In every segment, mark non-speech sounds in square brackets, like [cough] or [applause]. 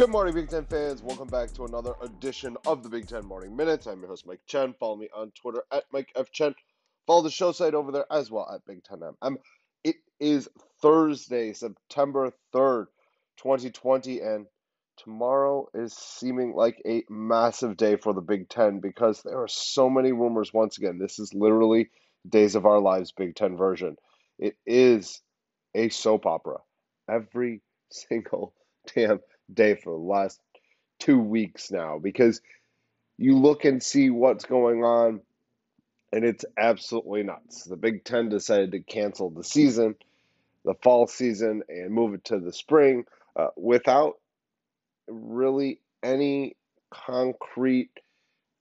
Good morning, Big Ten fans. Welcome back to another edition of the Big Ten Morning Minutes. I'm your host, Mike Chen. Follow me on Twitter at Mike F. Chen. Follow the show site over there as well at Big Ten M. It is Thursday, September 3rd, 2020, and tomorrow is seeming like a massive day for the Big Ten because there are so many rumors once again. This is literally Days of Our Lives Big Ten version. It is a soap opera every [laughs] single damn day for the last two weeks now because you look and see what's going on and it's absolutely nuts. The Big Ten decided to cancel the season, the fall season, and move it to the spring uh, without really any concrete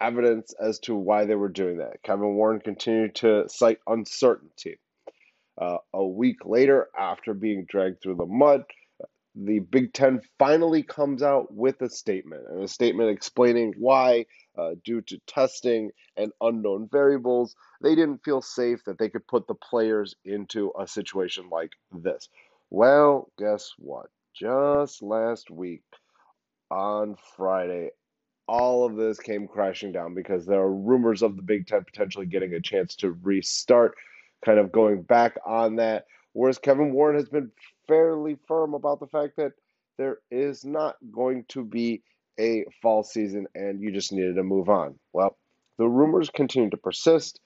evidence as to why they were doing that. Kevin Warren continued to cite uncertainty. Uh, a week later, after being dragged through the mud, the Big Ten finally comes out with a statement, and a statement explaining why, uh, due to testing and unknown variables, they didn't feel safe that they could put the players into a situation like this. Well, guess what? Just last week, on Friday, all of this came crashing down because there are rumors of the Big Ten potentially getting a chance to restart, kind of going back on that. Whereas Kevin Warren has been fairly firm about the fact that there is not going to be a fall season and you just needed to move on. Well, the rumors continue to persist.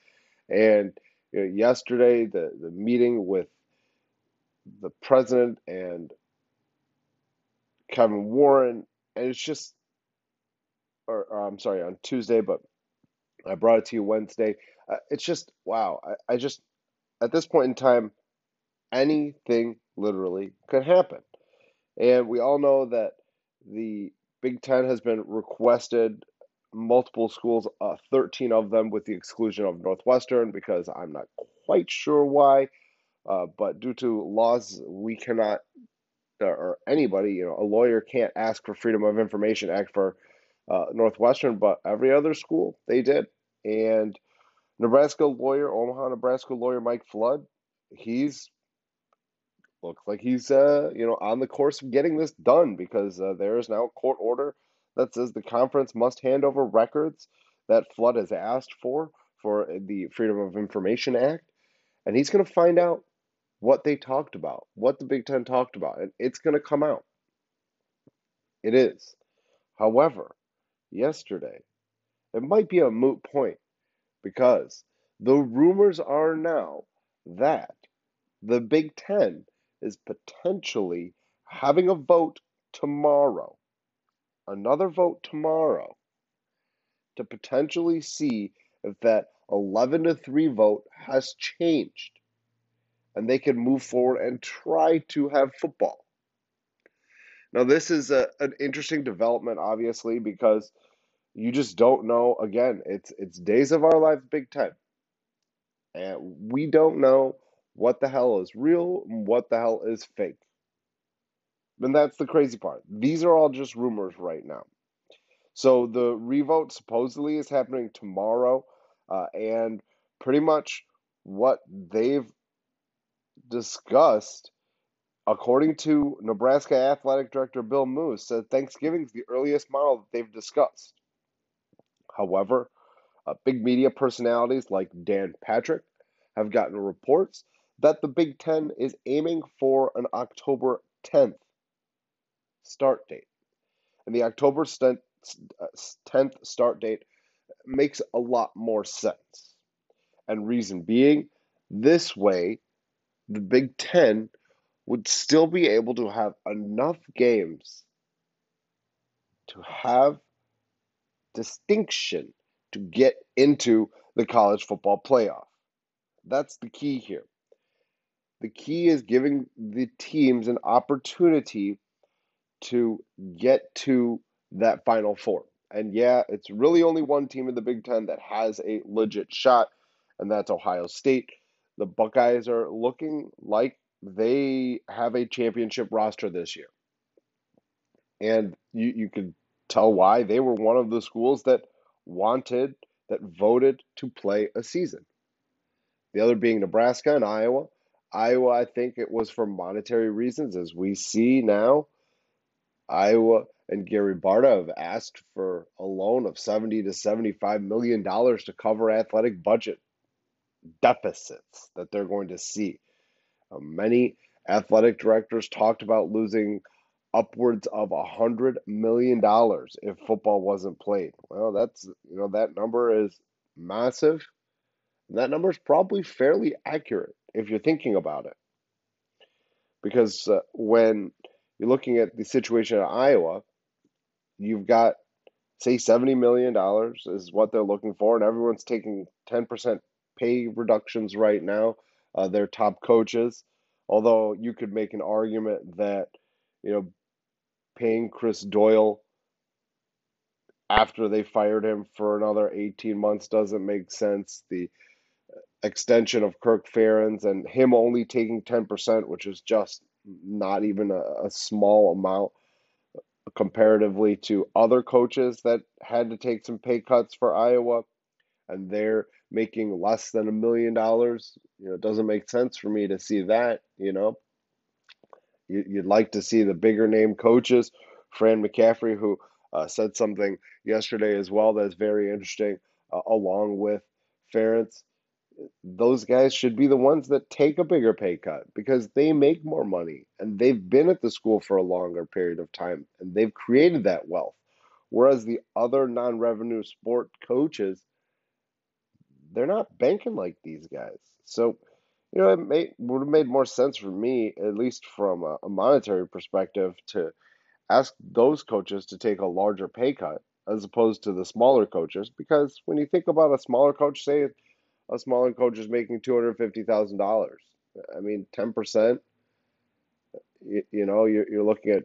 And you know, yesterday, the, the meeting with the president and Kevin Warren and it's just, or, or, I'm sorry, on Tuesday, but I brought it to you Wednesday. Uh, it's just wow. I, I just at this point in time, anything literally could happen, and we all know that the Big Ten has been requested multiple schools, uh, 13 of them with the exclusion of Northwestern, because I'm not quite sure why. Uh, but due to laws, we cannot or anybody, you know, a lawyer can't ask for Freedom of Information Act for uh, Northwestern, but every other school they did. And Nebraska lawyer, Omaha, Nebraska lawyer Mike Flood, he's looks like he's uh, you know on the course of getting this done because uh, there is now a court order that says the conference must hand over records that Flood has asked for for the Freedom of Information Act, and he's going to find out what they talked about, what the Big Ten talked about, and it's going to come out. It is. However, yesterday, it might be a moot point because the rumors are now that the Big Ten is potentially having a vote tomorrow, another vote tomorrow, to potentially see if that 11 to 3 vote has changed and they can move forward and try to have football. Now, this is a, an interesting development, obviously, because you just don't know. Again, it's it's days of our lives, Big Ten, and we don't know what the hell is real and what the hell is fake. And that's the crazy part. These are all just rumors right now. So the revote supposedly is happening tomorrow, uh, and pretty much what they've discussed, according to Nebraska Athletic Director Bill Moos, said Thanksgiving is the earliest model that they've discussed. However, uh, big media personalities like Dan Patrick have gotten reports that the Big Ten is aiming for an October 10th start date. And the October 10th uh, start date makes a lot more sense. And reason being, this way, the Big Ten would still be able to have enough games to have distinction to get into the college football playoff. That's the key here. The key is giving the teams an opportunity to get to that final four. And yeah, it's really only one team in the Big Ten that has a legit shot, and that's Ohio State the Buckeyes are looking like they have a championship roster this year. And you, you could tell why they were one of the schools that wanted, that voted to play a season. The other being Nebraska and Iowa. Iowa, I think it was for monetary reasons, as we see now. Iowa and Gary Barta have asked for a loan of 70 to 75 million dollars to cover athletic budget deficits that they're going to see. Uh, many athletic directors talked about losing upwards of a hundred million dollars if football wasn't played. Well, that's you know that number is massive. That number is probably fairly accurate if you're thinking about it, because uh, when you're looking at the situation in Iowa, you've got say seventy million dollars is what they're looking for, and everyone's taking ten percent pay reductions right now. Uh, their top coaches, although you could make an argument that you know paying Chris Doyle after they fired him for another 18 months doesn't make sense. The extension of Kirk Ferentz and him only taking 10%, which is just not even a, a small amount comparatively to other coaches that had to take some pay cuts for Iowa and they're making less than a million dollars. You know, it doesn't make sense for me to see that, you know. You'd like to see the bigger name coaches. Fran McCaffery, who uh, said something yesterday as well that's very interesting, uh, along with Ferentz. Those guys should be the ones that take a bigger pay cut because they make more money and they've been at the school for a longer period of time and they've created that wealth. Whereas the other non revenue sport coaches, they're not banking like these guys. So you know, it would have made more sense for me, at least from a, a monetary perspective, to ask those coaches to take a larger pay cut as opposed to the smaller coaches. Because when you think about a smaller coach, say a smaller coach is making two hundred fifty thousand dollars. I mean, ten percent. You, you know, you're you're looking at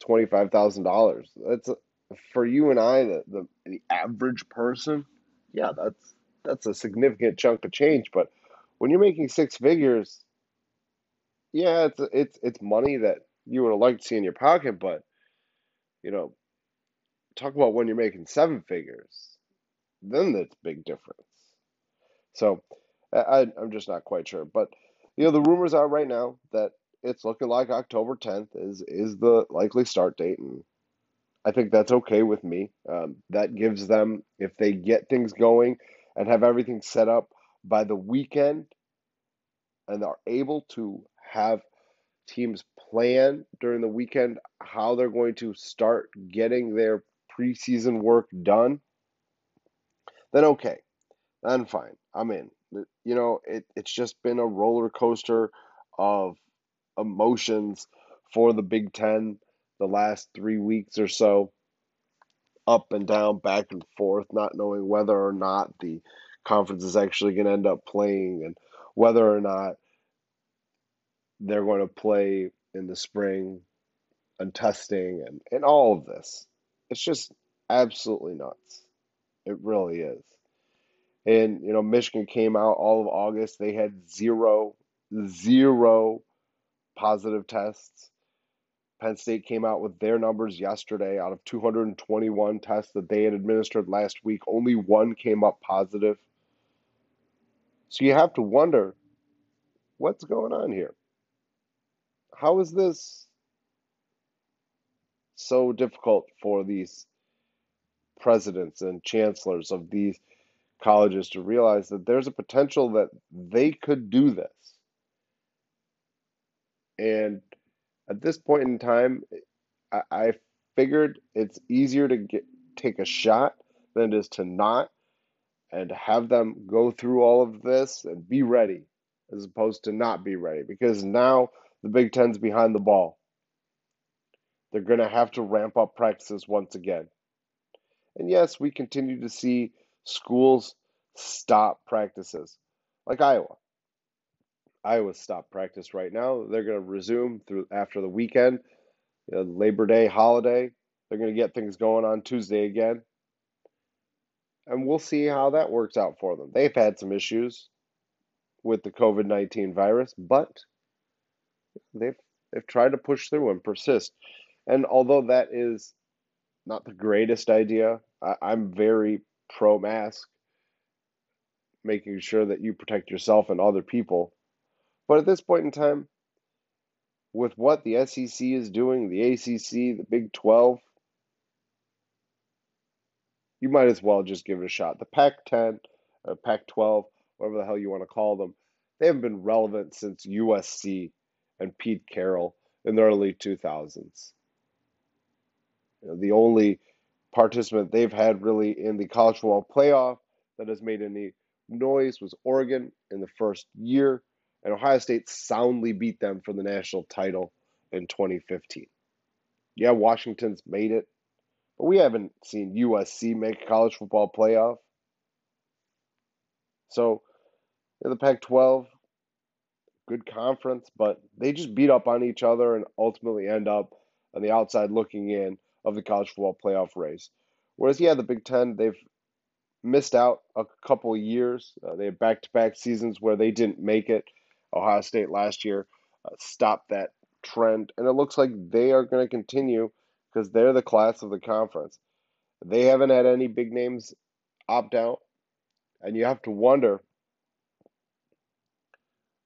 twenty five thousand dollars. That's for you and I, the, the the average person. Yeah, that's that's a significant chunk of change, but when you're making six figures, yeah, it's it's it's money that you would have liked to see in your pocket, but you know, talk about when you're making seven figures, then that's big difference. So I, I'm just not quite sure, but you know, the rumors are right now that it's looking like October 10th is is the likely start date, and I think that's okay with me. Um, that gives them if they get things going and have everything set up by the weekend and are able to have teams plan during the weekend how they're going to start getting their preseason work done, then okay, then fine. I'm in. You know, it, it's just been a roller coaster of emotions for the Big Ten the last three weeks or so, up and down, back and forth, not knowing whether or not the conference is actually going to end up playing and whether or not they're going to play in the spring and testing and, and all of this. It's just absolutely nuts. It really is. And, you know, Michigan came out all of August. They had zero, zero positive tests. Penn State came out with their numbers yesterday. Out of 221 tests that they had administered last week, only one came up positive. So you have to wonder what's going on here? How is this so difficult for these presidents and chancellors of these colleges to realize that there's a potential that they could do this? And at this point in time, I, I figured it's easier to get take a shot than it is to not and have them go through all of this and be ready as opposed to not be ready because now the Big Ten's behind the ball. They're going to have to ramp up practices once again. And yes, we continue to see schools stop practices, like Iowa. Iowa stopped practice right now. They're going to resume through after the weekend, you know, Labor Day holiday. They're going to get things going on Tuesday again and we'll see how that works out for them. They've had some issues with the COVID 19 virus, but they've, they've tried to push through and persist. And although that is not the greatest idea, I, I'm very pro mask, making sure that you protect yourself and other people. But at this point in time, with what the SEC is doing, the ACC, the Big 12, you might as well just give it a shot. The Pac 10, or Pac 12, whatever the hell you want to call them, they haven't been relevant since USC and Pete Carroll in the early 2000s. You know, the only participant they've had really in the college football playoff that has made any noise was Oregon in the first year, and Ohio State soundly beat them for the national title in 2015. Yeah, Washington's made it, but we haven't seen USC make a college football playoff. So, the Pac 12, good conference, but they just beat up on each other and ultimately end up on the outside looking in of the college football playoff race. Whereas, yeah, the Big Ten, they've missed out a couple years. Uh, they had back to back seasons where they didn't make it. Ohio State last year uh, stopped that trend, and it looks like they are going to continue because they're the class of the conference. They haven't had any big names opt out, and you have to wonder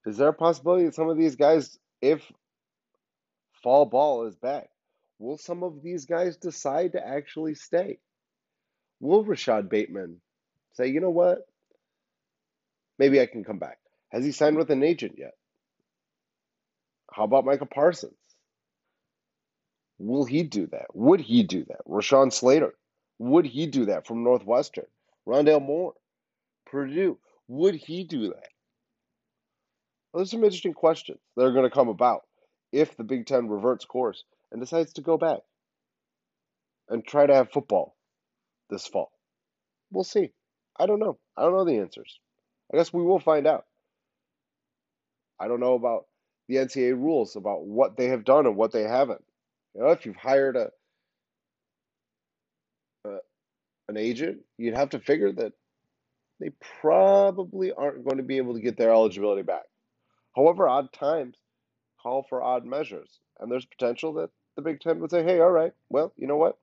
is there a possibility that some of these guys, if fall ball is back, will some of these guys decide to actually stay? Will Rashod Bateman say, you know what? Maybe I can come back. Has he signed with an agent yet? How about Micah Parsons? Will he do that? Would he do that? Rashawn Slater, would he do that from Northwestern? Rondale Moore, Purdue, would he do that? Well, there's some interesting questions that are going to come about if the Big Ten reverts course and decides to go back and try to have football this fall. We'll see. I don't know. I don't know the answers. I guess we will find out. I don't know about the NCAA rules about what they have done and what they haven't. You know, if you've hired a, a an agent, you'd have to figure that they probably aren't going to be able to get their eligibility back. However, odd times call for odd measures, and there's potential that the Big Ten would say, "Hey, all right, well, you know what?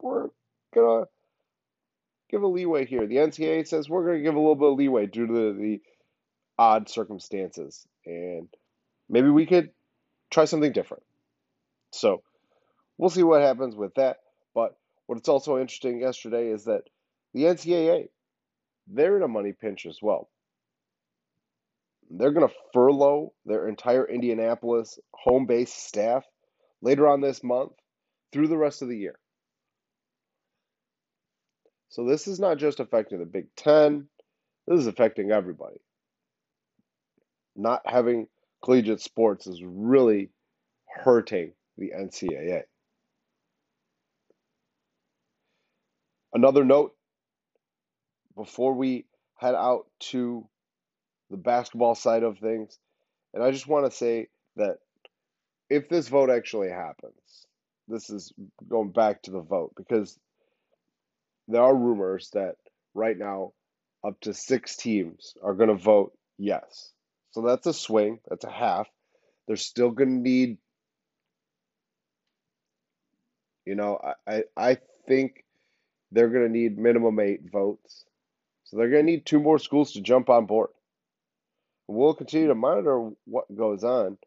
We're gonna give a leeway here. The NCAA says we're going to give a little bit of leeway due to the, the odd circumstances, and maybe we could try something different. So we'll see what happens with that. But what's also interesting yesterday is that the NCAA, they're in a money pinch as well. They're going to furlough their entire Indianapolis home base staff later on this month through the rest of the year. So this is not just affecting the Big Ten, this is affecting everybody. Not having collegiate sports is really hurting the NCAA. Another note before we head out to the basketball side of things, and I just want to say that if this vote actually happens, this is going back to the vote because there are rumors that right now up to six teams are going to vote yes. So that's a swing, that's a half. They're still going to need, you know, I, I I think they're going to need minimum eight votes. So they're going to need two more schools to jump on board. We'll continue to monitor what goes on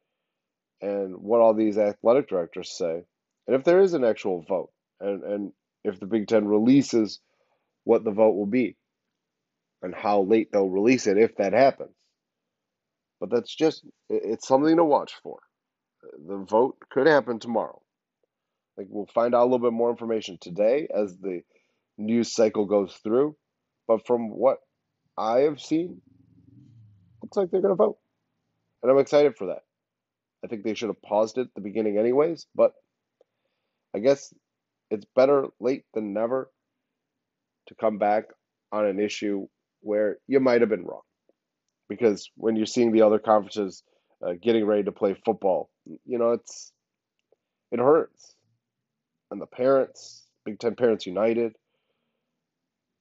and what all these athletic directors say. And if there is an actual vote, and, and if the Big Ten releases what the vote will be and how late they'll release it if that happens. But that's just, it's something to watch for. The vote could happen tomorrow. Like we'll find out a little bit more information today as the news cycle goes through. But from what I have seen, looks like they're going to vote. And I'm excited for that. I think they should have paused it at the beginning, anyways, but I guess it's better late than never to come back on an issue where you might have been wrong. Because when you're seeing the other conferences uh, getting ready to play football, you know, it's it hurts. And the parents, Big Ten Parents United,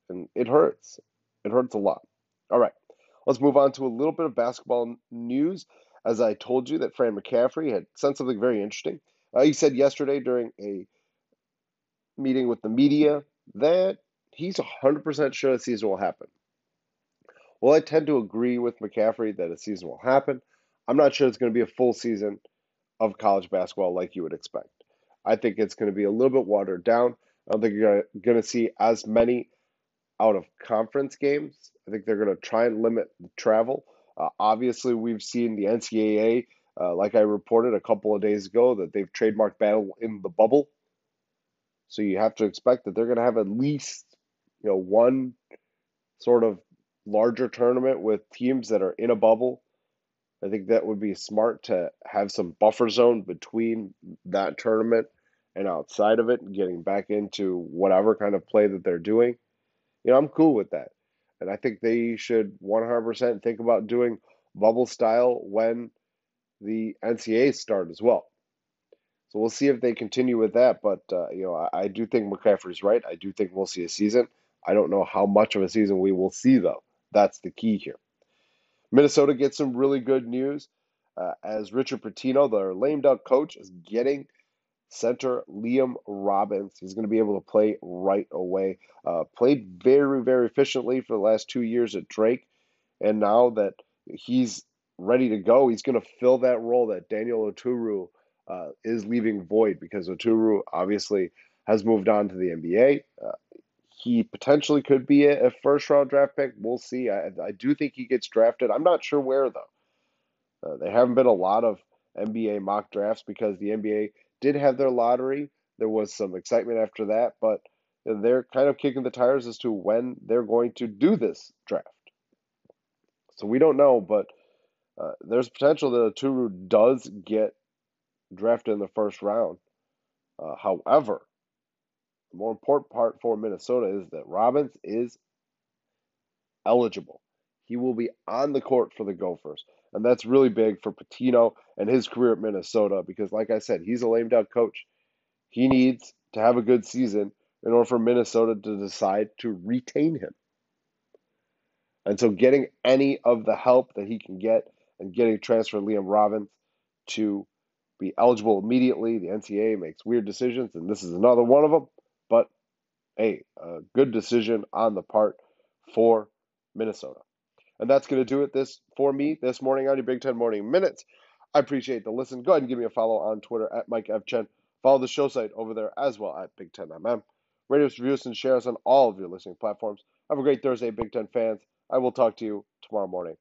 and it hurts. It hurts a lot. All right, let's move on to a little bit of basketball news. As I told you, that Fran McCaffery had said something very interesting. Uh, he said yesterday during a meeting with the media that he's 100% sure the season will happen. Well, I tend to agree with McCaffery that a season will happen. I'm not sure it's going to be a full season of college basketball like you would expect. I think it's going to be a little bit watered down. I don't think you're going to see as many out of conference games. I think they're going to try and limit the travel. Uh, obviously, we've seen the NCAA, uh, like I reported a couple of days ago, that they've trademarked battle in the bubble. So you have to expect that they're going to have at least you know one sort of larger tournament with teams that are in a bubble. I think that would be smart to have some buffer zone between that tournament and outside of it, getting back into whatever kind of play that they're doing. You know, I'm cool with that. And I think they should 100% think about doing bubble style when the NCAA start as well. So we'll see if they continue with that. But, uh, you know, I, I do think McCaffery's right. I do think we'll see a season. I don't know how much of a season we will see, though. That's the key here. Minnesota gets some really good news uh, as Richard Pitino, their lame duck coach, is getting center Liam Robbins. He's going to be able to play right away. Uh, played very, very efficiently for the last two years at Drake. And now that he's ready to go, he's going to fill that role that Daniel Oturu uh, is leaving void because Oturu obviously has moved on to the NBA. Uh, he potentially could be a, a, first round draft pick. We'll see. I, I, do think he gets drafted. I'm not sure where, though. Uh, there haven't been a lot of NBA mock drafts because the NBA did have their lottery. There was some excitement after that, but they're kind of kicking the tires as to when they're going to do this draft. So we don't know, but uh, there's potential that Oturu does get drafted in the first round. Uh, however, the more important part for Minnesota is that Robbins is eligible. He will be on the court for the Gophers. And that's really big for Pitino and his career at Minnesota because, like I said, he's a lame duck coach. He needs to have a good season in order for Minnesota to decide to retain him. And so, getting any of the help that he can get and getting transfer Liam Robbins to be eligible immediately. The NCAA makes weird decisions, and this is another one of them. But hey, a good decision on the part for Minnesota. And that's going to do it this for me this morning on your Big Ten Morning Minutes. I appreciate the listen. Go ahead and give me a follow on Twitter at Mike F. Chen. Follow the show site over there as well at Big Ten MM. Rate us, review us, and share us on all of your listening platforms. Have a great Thursday, Big Ten fans. I will talk to you tomorrow morning.